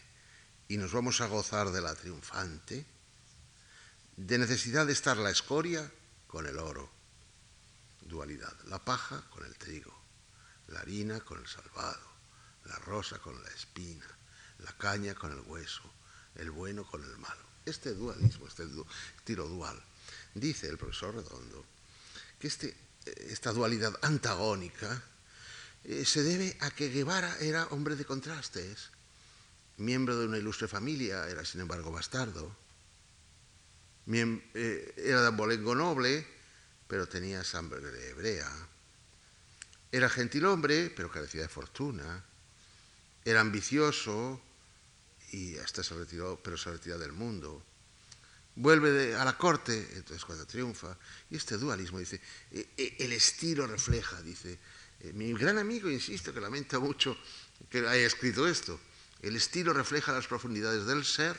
y nos vamos a gozar de la triunfante, de necesidad de estar la escoria con el oro, dualidad, la paja con el trigo, la harina con el salvado, la rosa con la espina, la caña con el hueso, el bueno con el malo. Este dualismo, este tiro dual, dice el profesor Redondo, que este, esta dualidad antagónica eh, se debe a que Guevara era hombre de contrastes, miembro de una ilustre familia, era sin embargo bastardo, eh, era de abolengo noble, pero tenía sangre hebrea. Era gentil hombre, pero carecía de fortuna. Era ambicioso y hasta se retiró, pero se retiró del mundo. Vuelve a la corte, entonces cuando triunfa. Y este dualismo dice, e, e, el estilo refleja, dice, eh, mi gran amigo, insisto, que lamenta mucho que haya escrito esto, el estilo refleja las profundidades del ser.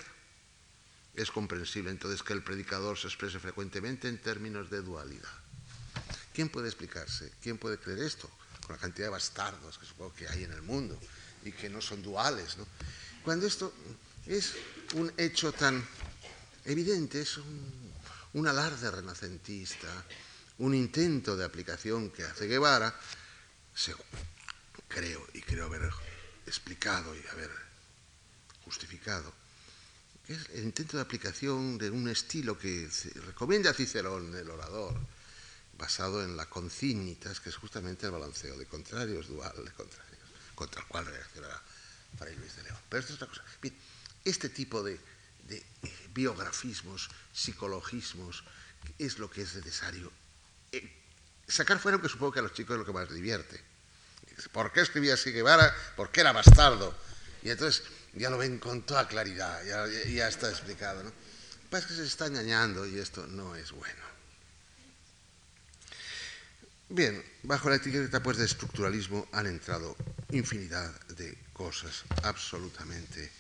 Es comprensible entonces que el predicador se exprese frecuentemente en términos de dualidad. ¿Quién puede explicarse? ¿Quién puede creer esto? Con la cantidad de bastardos que supongo que hay en el mundo y que no son duales. Cuando esto es un hecho tan evidente, es un, alarde renacentista, un intento de aplicación que hace Guevara, creo y creo haber explicado y haber justificado, que es el intento de aplicación de un estilo que recomienda Cicerón, el orador, basado en la concígnitas, que es justamente el balanceo de contrarios, dual de contrarios, contra el cual reaccionará Fray Luis de León. Pero esto es otra cosa. Bien, este tipo de, de biografismos, psicologismos, es lo que es necesario. Eh, sacar fuera, que supongo que a los chicos es lo que más divierte. ¿Por qué escribía así Guevara? ¿Por qué era bastardo? Y entonces ya lo ven con toda claridad, ya, está explicado. ¿no? Pues que se está engañando y esto no es bueno. Bien, bajo la etiqueta pues, de estructuralismo han entrado infinidad de cosas absolutamente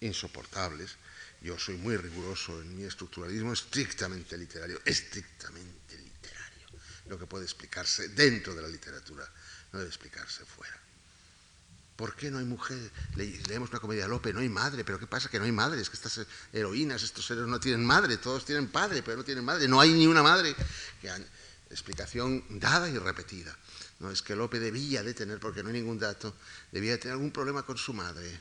insoportables. Yo soy muy riguroso en mi estructuralismo estrictamente literario, estrictamente literario. Lo que puede explicarse dentro de la literatura no debe explicarse fuera. ¿Por qué no hay mujer? leemos una comedia de Lope, no hay madre, pero ¿qué pasa? Que no hay madre, es que estas heroínas, estos seres no tienen madre, todos tienen padre, pero no tienen madre, no hay ni una madre. explicación dada y repetida. No es que Lope debía de tener, porque no hay ningún dato, debía de tener algún problema con su madre.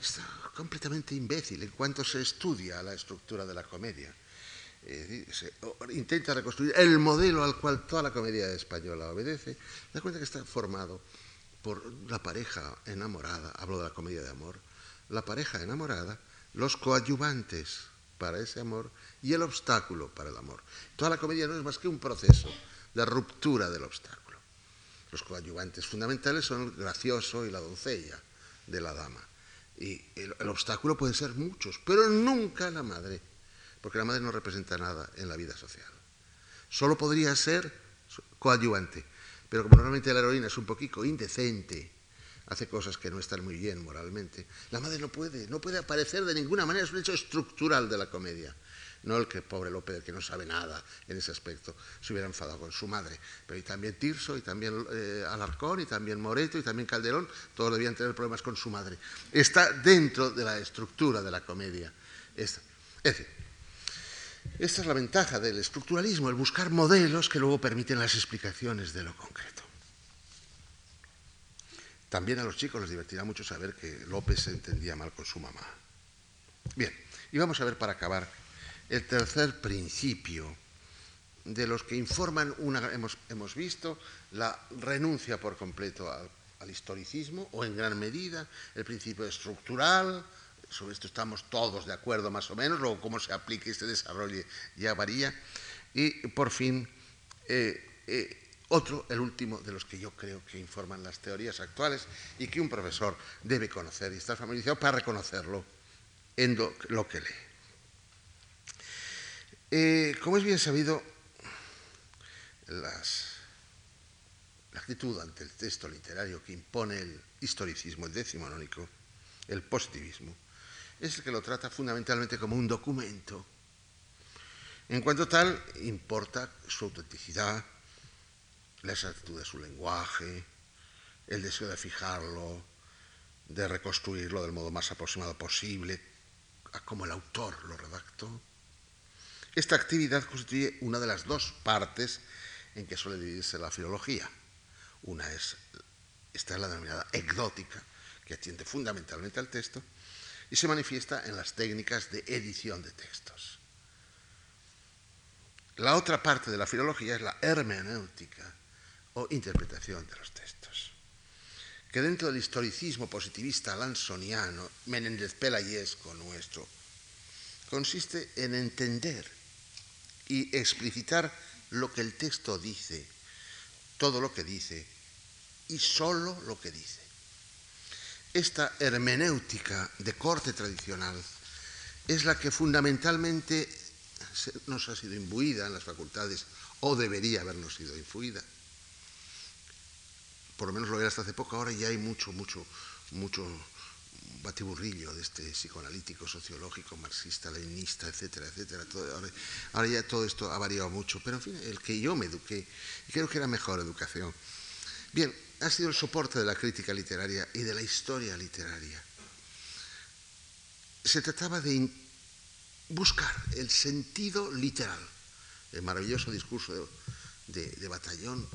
Está completamente imbécil en cuanto se estudia la estructura de la comedia. Se intenta reconstruir el modelo al cual toda la comedia española obedece, da cuenta que está formado por la pareja enamorada, hablo de la comedia de amor, la pareja enamorada, los coadyuvantes para ese amor y el obstáculo para el amor. Toda la comedia no es más que un proceso de ruptura del obstáculo. Los coadyuvantes fundamentales son el gracioso y la doncella de la dama. Y el, obstáculo puede ser muchos, pero nunca la madre, porque la madre no representa nada en la vida social. Solo podría ser coadyuvante pero como normalmente la heroína es un poquito indecente, hace cosas que no están muy bien moralmente, la madre no puede, no puede aparecer de ninguna manera, es un hecho estructural de la comedia. No el que pobre López, que no sabe nada en ese aspecto, se hubiera enfadado con su madre. Pero y también Tirso, y también eh, Alarcón, y también Moreto, y también Calderón, todos debían tener problemas con su madre. Está dentro de la estructura de la comedia. Es decir, esta es la ventaja del estructuralismo, el buscar modelos que luego permiten las explicaciones de lo concreto. También a los chicos les divertirá mucho saber que López se entendía mal con su mamá. Bien, y vamos a ver para acabar el tercer principio de los que informan una, hemos, hemos visto la renuncia por completo al, historicismo o en gran medida el principio estructural, sobre esto estamos todos de acuerdo más o menos, luego cómo se aplique este desarrollo ya varía. Y por fin, eh, eh, otro, el último de los que yo creo que informan las teorías actuales y que un profesor debe conocer y estar familiarizado para reconocerlo en lo, que lee. Eh, como es bien sabido, la actitud ante el texto literario que impone el historicismo, el decimonónico, el positivismo, es el que lo trata fundamentalmente como un documento. En cuanto tal, importa su autenticidad, la exactitud de su lenguaje, el deseo de fijarlo, de reconstruirlo del modo más aproximado posible, como el autor lo redactó. Esta actividad constituye una de las dos partes en que suele dividirse la filología. Una es, esta es la denominada ecdótica, que atiende fundamentalmente al texto, y se manifiesta en las técnicas de edición de textos. La otra parte de la filología es la hermenéutica o interpretación de los textos, que dentro del historicismo positivista lansoniano, Menéndez Pelayesco nuestro, consiste en entender y explicitar lo que el texto dice, todo lo que dice y solo lo que dice esta hermenéutica de corte tradicional es la que fundamentalmente nos ha sido imbuida en las facultades o debería habernos sido influida. Por lo menos lo era hasta hace poco, ahora ya hay mucho, mucho, mucho batiburrillo de este psicoanalítico, sociológico, marxista, leninista, etcétera, etcétera. ahora, ahora, ya todo esto ha variado mucho, pero en fin, el que yo me eduqué, creo que era mejor educación. Bien, ha sido el soporte de la crítica literaria y de la historia literaria. Se trataba de buscar el sentido literal, el maravilloso discurso de, de Batallón,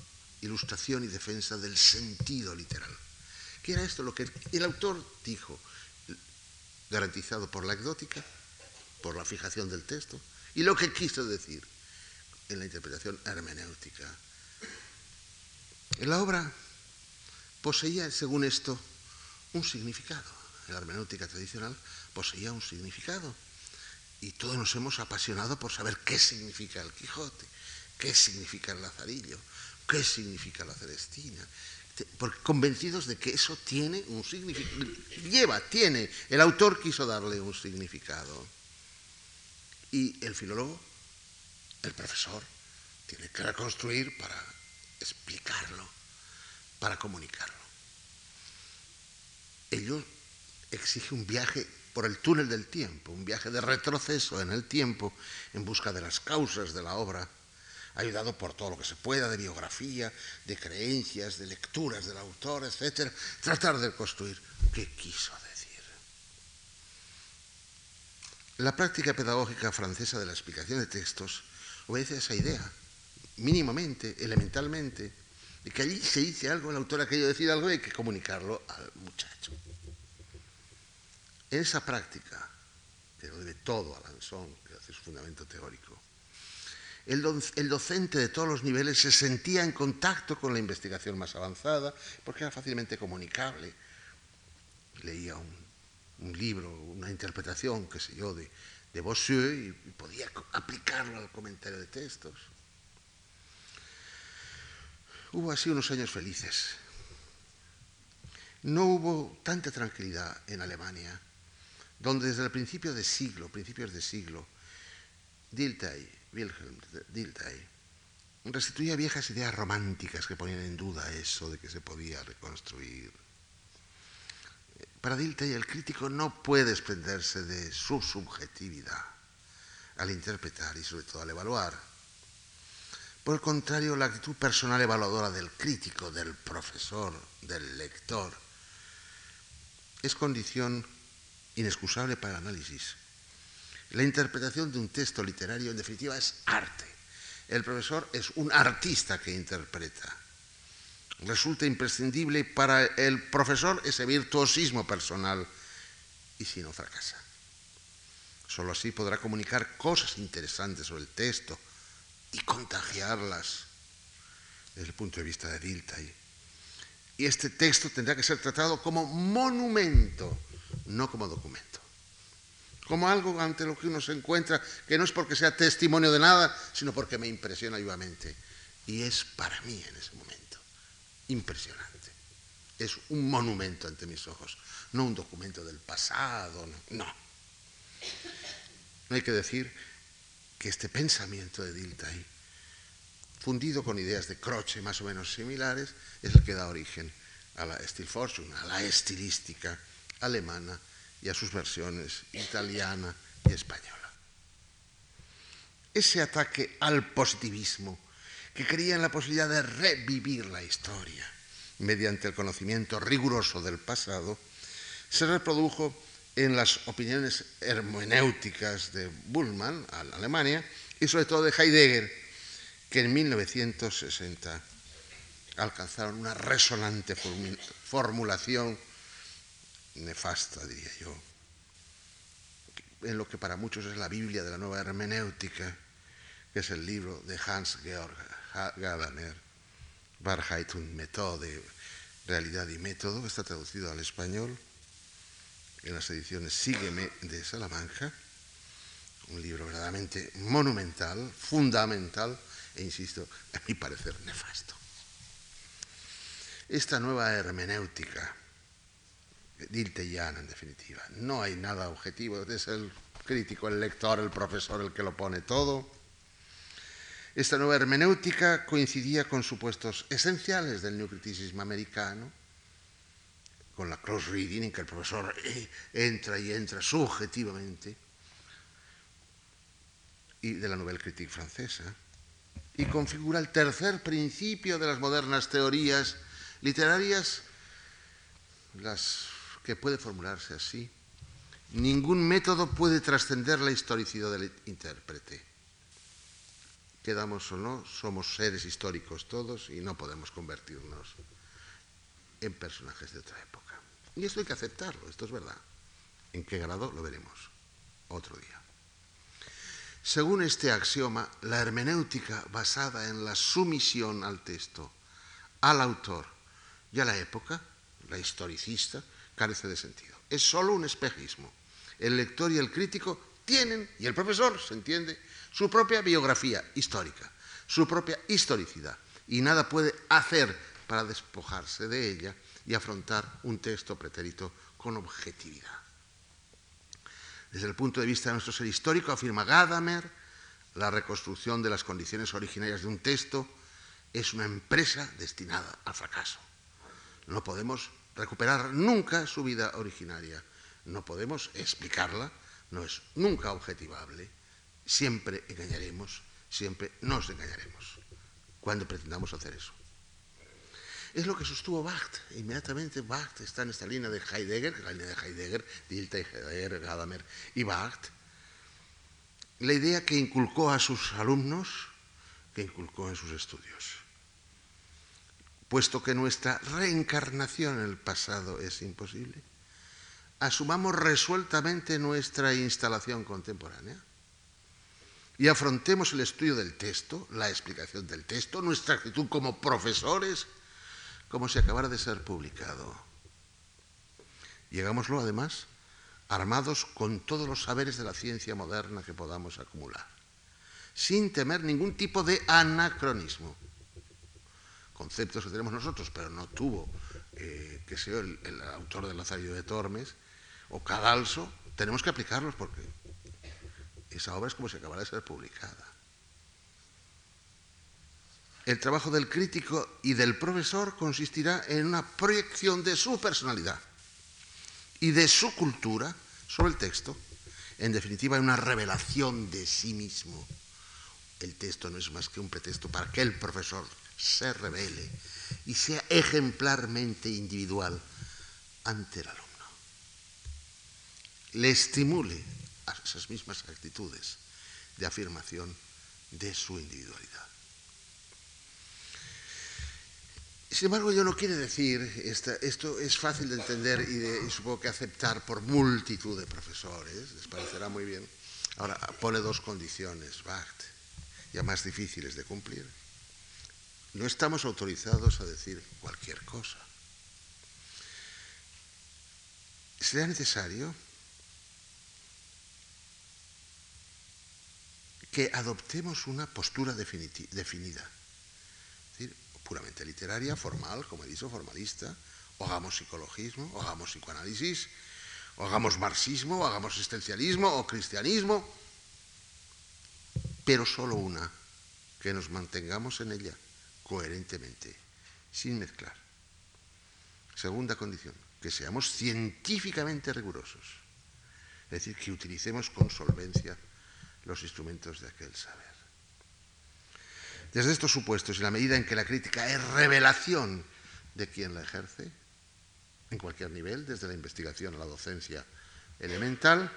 ilustración y defensa del sentido literal. ¿Qué era esto? Lo que el autor dijo, garantizado por la anecdótica, por la fijación del texto, y lo que quiso decir en la interpretación hermenéutica. En la obra poseía, según esto, un significado. En la hermenéutica tradicional poseía un significado. Y todos nos hemos apasionado por saber qué significa el Quijote, qué significa el Lazarillo, qué significa la Celestina. Porque convencidos de que eso tiene un significado. Lleva, tiene. El autor quiso darle un significado. Y el filólogo, el profesor, tiene que reconstruir para explicarlo, para comunicarlo. Ello exige un viaje por el túnel del tiempo, un viaje de retroceso en el tiempo en busca de las causas de la obra, ayudado por todo lo que se pueda de biografía, de creencias, de lecturas del autor, etc. Tratar de construir qué quiso decir. La práctica pedagógica francesa de la explicación de textos obedece a esa idea, mínimamente, elementalmente, de que allí se dice algo, el autor ha querido decir algo y hay que comunicarlo al muchacho. En esa práctica, que lo debe todo a Lanzón, que hace su fundamento teórico, el, docente de todos los niveles se sentía en contacto con la investigación más avanzada porque era fácilmente comunicable. Leía un, libro, una interpretación, qué sé yo, de, de Bossuet y podía aplicarlo al comentario de textos. Hubo así unos años felices. No hubo tanta tranquilidad en Alemania, donde desde el principio de siglo, principios de siglo, Dilthey, Wilhelm Dilthey, restituía viejas ideas románticas que ponían en duda eso de que se podía reconstruir. Para Dilthey el crítico no puede desprenderse de su subjetividad al interpretar y sobre todo al evaluar. Por el contrario, la actitud personal evaluadora del crítico, del profesor, del lector, es condición inexcusable para el análisis. La interpretación de un texto literario, en definitiva, es arte. El profesor es un artista que interpreta. Resulta imprescindible para el profesor ese virtuosismo personal y si no fracasa. Solo así podrá comunicar cosas interesantes sobre el texto, y contagiarlas desde el punto de vista de Dilthey. Y este texto tendrá que ser tratado como monumento, no como documento. Como algo ante lo que uno se encuentra, que no es porque sea testimonio de nada, sino porque me impresiona vivamente. Y es para mí en ese momento impresionante. Es un monumento ante mis ojos, no un documento del pasado, no. No hay que decir que este pensamiento de Dilthey, fundido con ideas de Croce más o menos similares, es el que da origen a la Stilforschung, a la estilística alemana y a sus versiones italiana y española. Ese ataque al positivismo, que creía en la posibilidad de revivir la historia mediante el conocimiento riguroso del pasado, se reprodujo en las opiniones hermenéuticas de Bullmann, a Alemania, y sobre todo de Heidegger, que en 1960 alcanzaron una resonante formulación nefasta, diría yo, en lo que para muchos es la Biblia de la nueva hermenéutica, que es el libro de Hans-Georg Gadamer, Wahrheit und Methode, Realidad y Método, que está traducido al español en las ediciones Sígueme de Salamanca, un libro verdaderamente monumental, fundamental e, insisto, a mi parecer nefasto. Esta nueva hermenéutica, dilteyana en definitiva, no hay nada objetivo, es el crítico, el lector, el profesor el que lo pone todo. Esta nueva hermenéutica coincidía con supuestos esenciales del neocriticismo americano, con la cross reading en que el profesor eh, entra y entra subjetivamente, y de la Nouvelle Critique francesa, y configura el tercer principio de las modernas teorías literarias, las que puede formularse así, ningún método puede trascender la historicidad del intérprete. Quedamos o no, somos seres históricos todos y no podemos convertirnos en personajes de otra época. Y esto hay que aceptarlo, esto es verdad. ¿En qué grado lo veremos otro día? Según este axioma, la hermenéutica basada en la sumisión al texto, al autor y a la época, la historicista, carece de sentido. Es solo un espejismo. El lector y el crítico tienen, y el profesor, se entiende, su propia biografía histórica, su propia historicidad, y nada puede hacer para despojarse de ella y afrontar un texto pretérito con objetividad. Desde el punto de vista de nuestro ser histórico, afirma Gadamer, la reconstrucción de las condiciones originarias de un texto es una empresa destinada al fracaso. No podemos recuperar nunca su vida originaria, no podemos explicarla, no es nunca objetivable, siempre engañaremos, siempre nos engañaremos cuando pretendamos hacer eso. Es lo que sostuvo Bacht. Inmediatamente Bacht está en esta línea de Heidegger, la línea de Heidegger, Dilthey, Heidegger, Gadamer y Bacht. La idea que inculcó a sus alumnos, que inculcó en sus estudios. Puesto que nuestra reencarnación en el pasado es imposible, asumamos resueltamente nuestra instalación contemporánea y afrontemos el estudio del texto, la explicación del texto, nuestra actitud como profesores como si acabara de ser publicado. Llegámoslo, además, armados con todos los saberes de la ciencia moderna que podamos acumular, sin temer ningún tipo de anacronismo. Conceptos que tenemos nosotros, pero no tuvo, eh, que sea el, el, autor del Lazarillo de Tormes o Cadalso, tenemos que aplicarlos porque esa obra es como si acabara de ser publicada el trabajo del crítico y del profesor consistirá en una proyección de su personalidad y de su cultura sobre el texto. En definitiva, en una revelación de sí mismo. El texto no es más que un pretexto para que el profesor se revele y sea ejemplarmente individual ante el alumno. Le estimule a esas mismas actitudes de afirmación de su individualidad. Sin embargo, yo no quiere decir, esto es fácil de entender y, supongo que aceptar por multitud de profesores, les parecerá muy bien. Ahora, pone dos condiciones, Bacht, ya más difíciles de cumplir. No estamos autorizados a decir cualquier cosa. Será necesario que adoptemos una postura definida puramente literaria, formal, como he dicho, formalista, o hagamos psicologismo, o hagamos psicoanálisis, o hagamos marxismo, o hagamos existencialismo, o cristianismo, pero solo una, que nos mantengamos en ella coherentemente, sin mezclar. Segunda condición, que seamos científicamente rigurosos, es decir, que utilicemos con solvencia los instrumentos de aquel saber. Desde estos supuestos y la medida en que la crítica es revelación de quien la ejerce, en cualquier nivel, desde la investigación a la docencia elemental,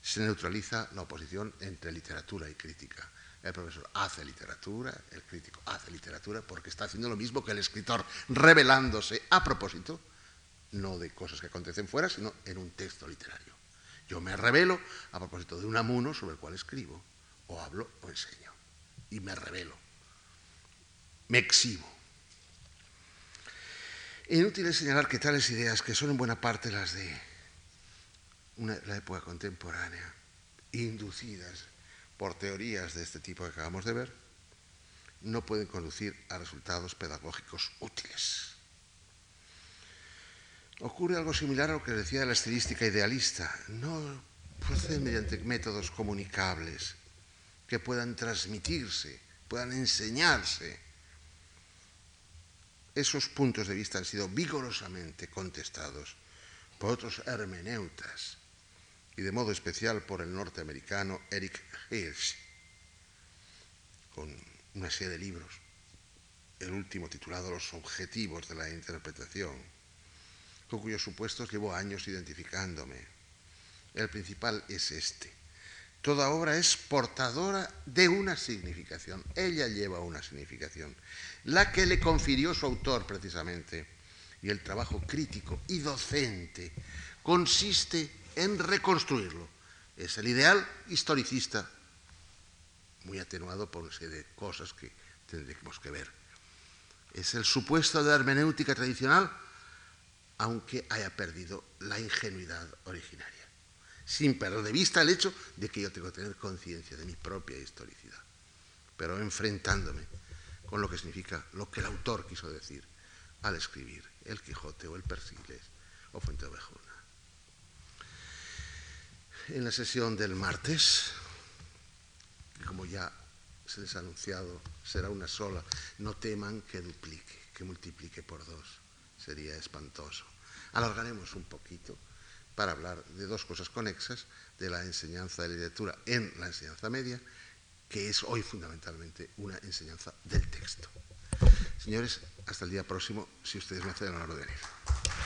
se neutraliza la oposición entre literatura y crítica. El profesor hace literatura, el crítico hace literatura porque está haciendo lo mismo que el escritor, revelándose a propósito, no de cosas que acontecen fuera, sino en un texto literario. Yo me revelo a propósito de un amuno sobre el cual escribo, o hablo o enseño, y me revelo me exhibo. Inútil es señalar que tales ideas, que son en buena parte las de la época contemporánea, inducidas por teorías de este tipo que acabamos de ver, no pueden conducir a resultados pedagógicos útiles. Ocurre algo similar a lo que decía la estilística idealista. No proceden mediante métodos comunicables que puedan transmitirse, puedan enseñarse esos puntos de vista han sido vigorosamente contestados por otros hermeneutas y de modo especial por el norteamericano Eric Hirsch, con una serie de libros. El último titulado Los objetivos de la interpretación, con cuyos supuestos llevo años identificándome. El principal es este. Toda obra es portadora de una significación. Ella lleva una significación, la que le confirió su autor precisamente. Y el trabajo crítico y docente consiste en reconstruirlo. Es el ideal historicista, muy atenuado por una serie de cosas que tendremos que ver. Es el supuesto de hermenéutica tradicional, aunque haya perdido la ingenuidad originaria, sin perder de vista el hecho de que yo tengo que tener conciencia de mi propia historicidad, pero enfrentándome con lo que significa lo que el autor quiso decir al escribir El Quijote o el Persiles o Fuente de Ovejuna. En la sesión del martes, como ya se les ha anunciado, será una sola. No teman que duplique, que multiplique por dos. Sería espantoso. Alargaremos un poquito para hablar de dos cosas conexas de la enseñanza de literatura en la enseñanza media, que es hoy fundamentalmente una enseñanza del texto. Señores, hasta el día próximo, si ustedes me hacen el honor de venir.